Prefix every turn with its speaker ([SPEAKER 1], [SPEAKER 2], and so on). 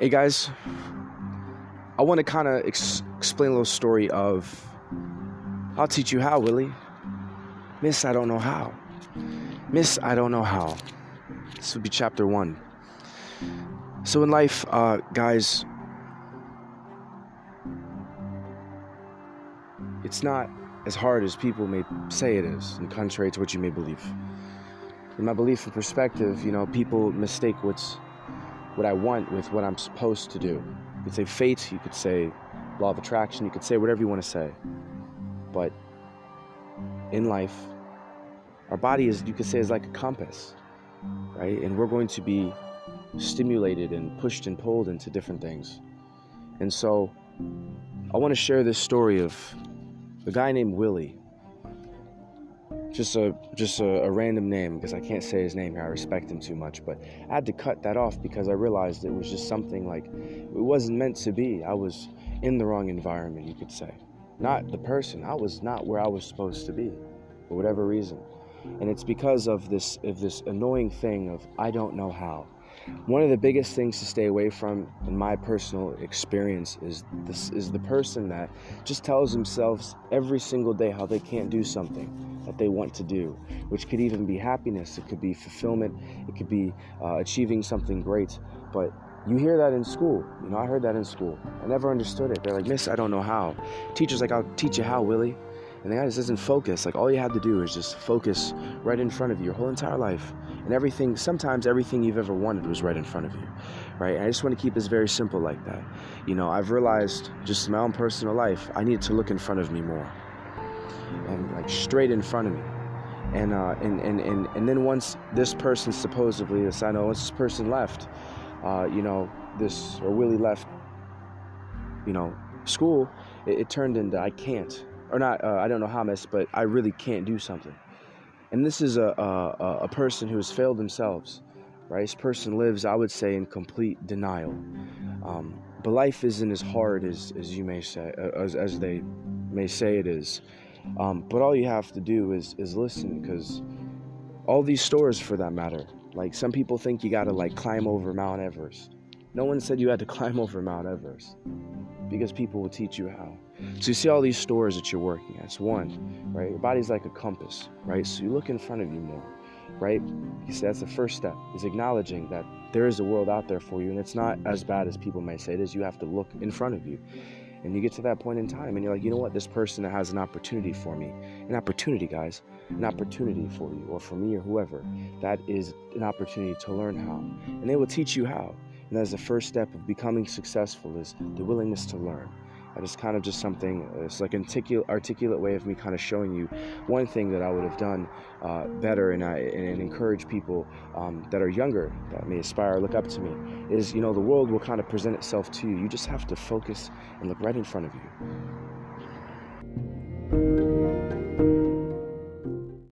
[SPEAKER 1] Hey guys, I want to kind of ex- explain a little story of I'll teach you how, Willy. Miss, I don't know how. Miss, I don't know how. This would be chapter one. So, in life, uh, guys, it's not as hard as people may say it is, and contrary to what you may believe. In my belief and perspective, you know, people mistake what's what I want with what I'm supposed to do. You could say fate, you could say law of attraction, you could say whatever you want to say. But in life, our body is, you could say, is like a compass, right? And we're going to be stimulated and pushed and pulled into different things. And so I want to share this story of a guy named Willy just a just a, a, random name because I can't say his name here. I respect him too much, but I had to cut that off because I realized it was just something like it wasn't meant to be. I was in the wrong environment, you could say. Not the person. I was not where I was supposed to be for whatever reason. And it's because of this of this annoying thing of I don't know how. One of the biggest things to stay away from, in my personal experience, is this is the person that just tells themselves every single day how they can't do something that they want to do, which could even be happiness, it could be fulfillment, it could be uh, achieving something great. But you hear that in school. You know, I heard that in school. I never understood it. They're like, Miss, I don't know how. Teacher's like, I'll teach you how, Willy. And the guy just doesn't focus. Like all you have to do is just focus right in front of you your whole entire life. And everything, sometimes everything you've ever wanted was right in front of you. Right? And I just want to keep this very simple like that. You know, I've realized just in my own personal life, I need to look in front of me more. Straight in front of me. And uh and, and, and, and then once this person supposedly, this I know, once this person left, uh, you know, this or Willy left, you know, school, it, it turned into I can't or not, uh, I don't know how much, but I really can't do something. And this is a, a, a person who has failed themselves, right? This person lives, I would say, in complete denial. Um, but life isn't as hard as, as you may say, uh, as, as they may say it is. Um, but all you have to do is, is listen because all these stores, for that matter, like some people think you got to like climb over Mount Everest. No one said you had to climb over Mount Everest because people will teach you how. So you see all these stores that you're working at. It's one, right? Your body's like a compass, right? So you look in front of you more, right? You see, that's the first step is acknowledging that there is a world out there for you, and it's not as bad as people may say it is. You have to look in front of you. And you get to that point in time, and you're like, you know what? This person has an opportunity for me. An opportunity, guys. An opportunity for you, or for me, or whoever. That is an opportunity to learn how. And they will teach you how. And that's the first step of becoming successful is the willingness to learn. That is kind of just something, it's like an articulate, way of me kind of showing you one thing that I would have done uh, better and, I, and encourage people um, that are younger, that may aspire look up to me, is, you know, the world will kind of present itself to you. You just have to focus and look right in front of you.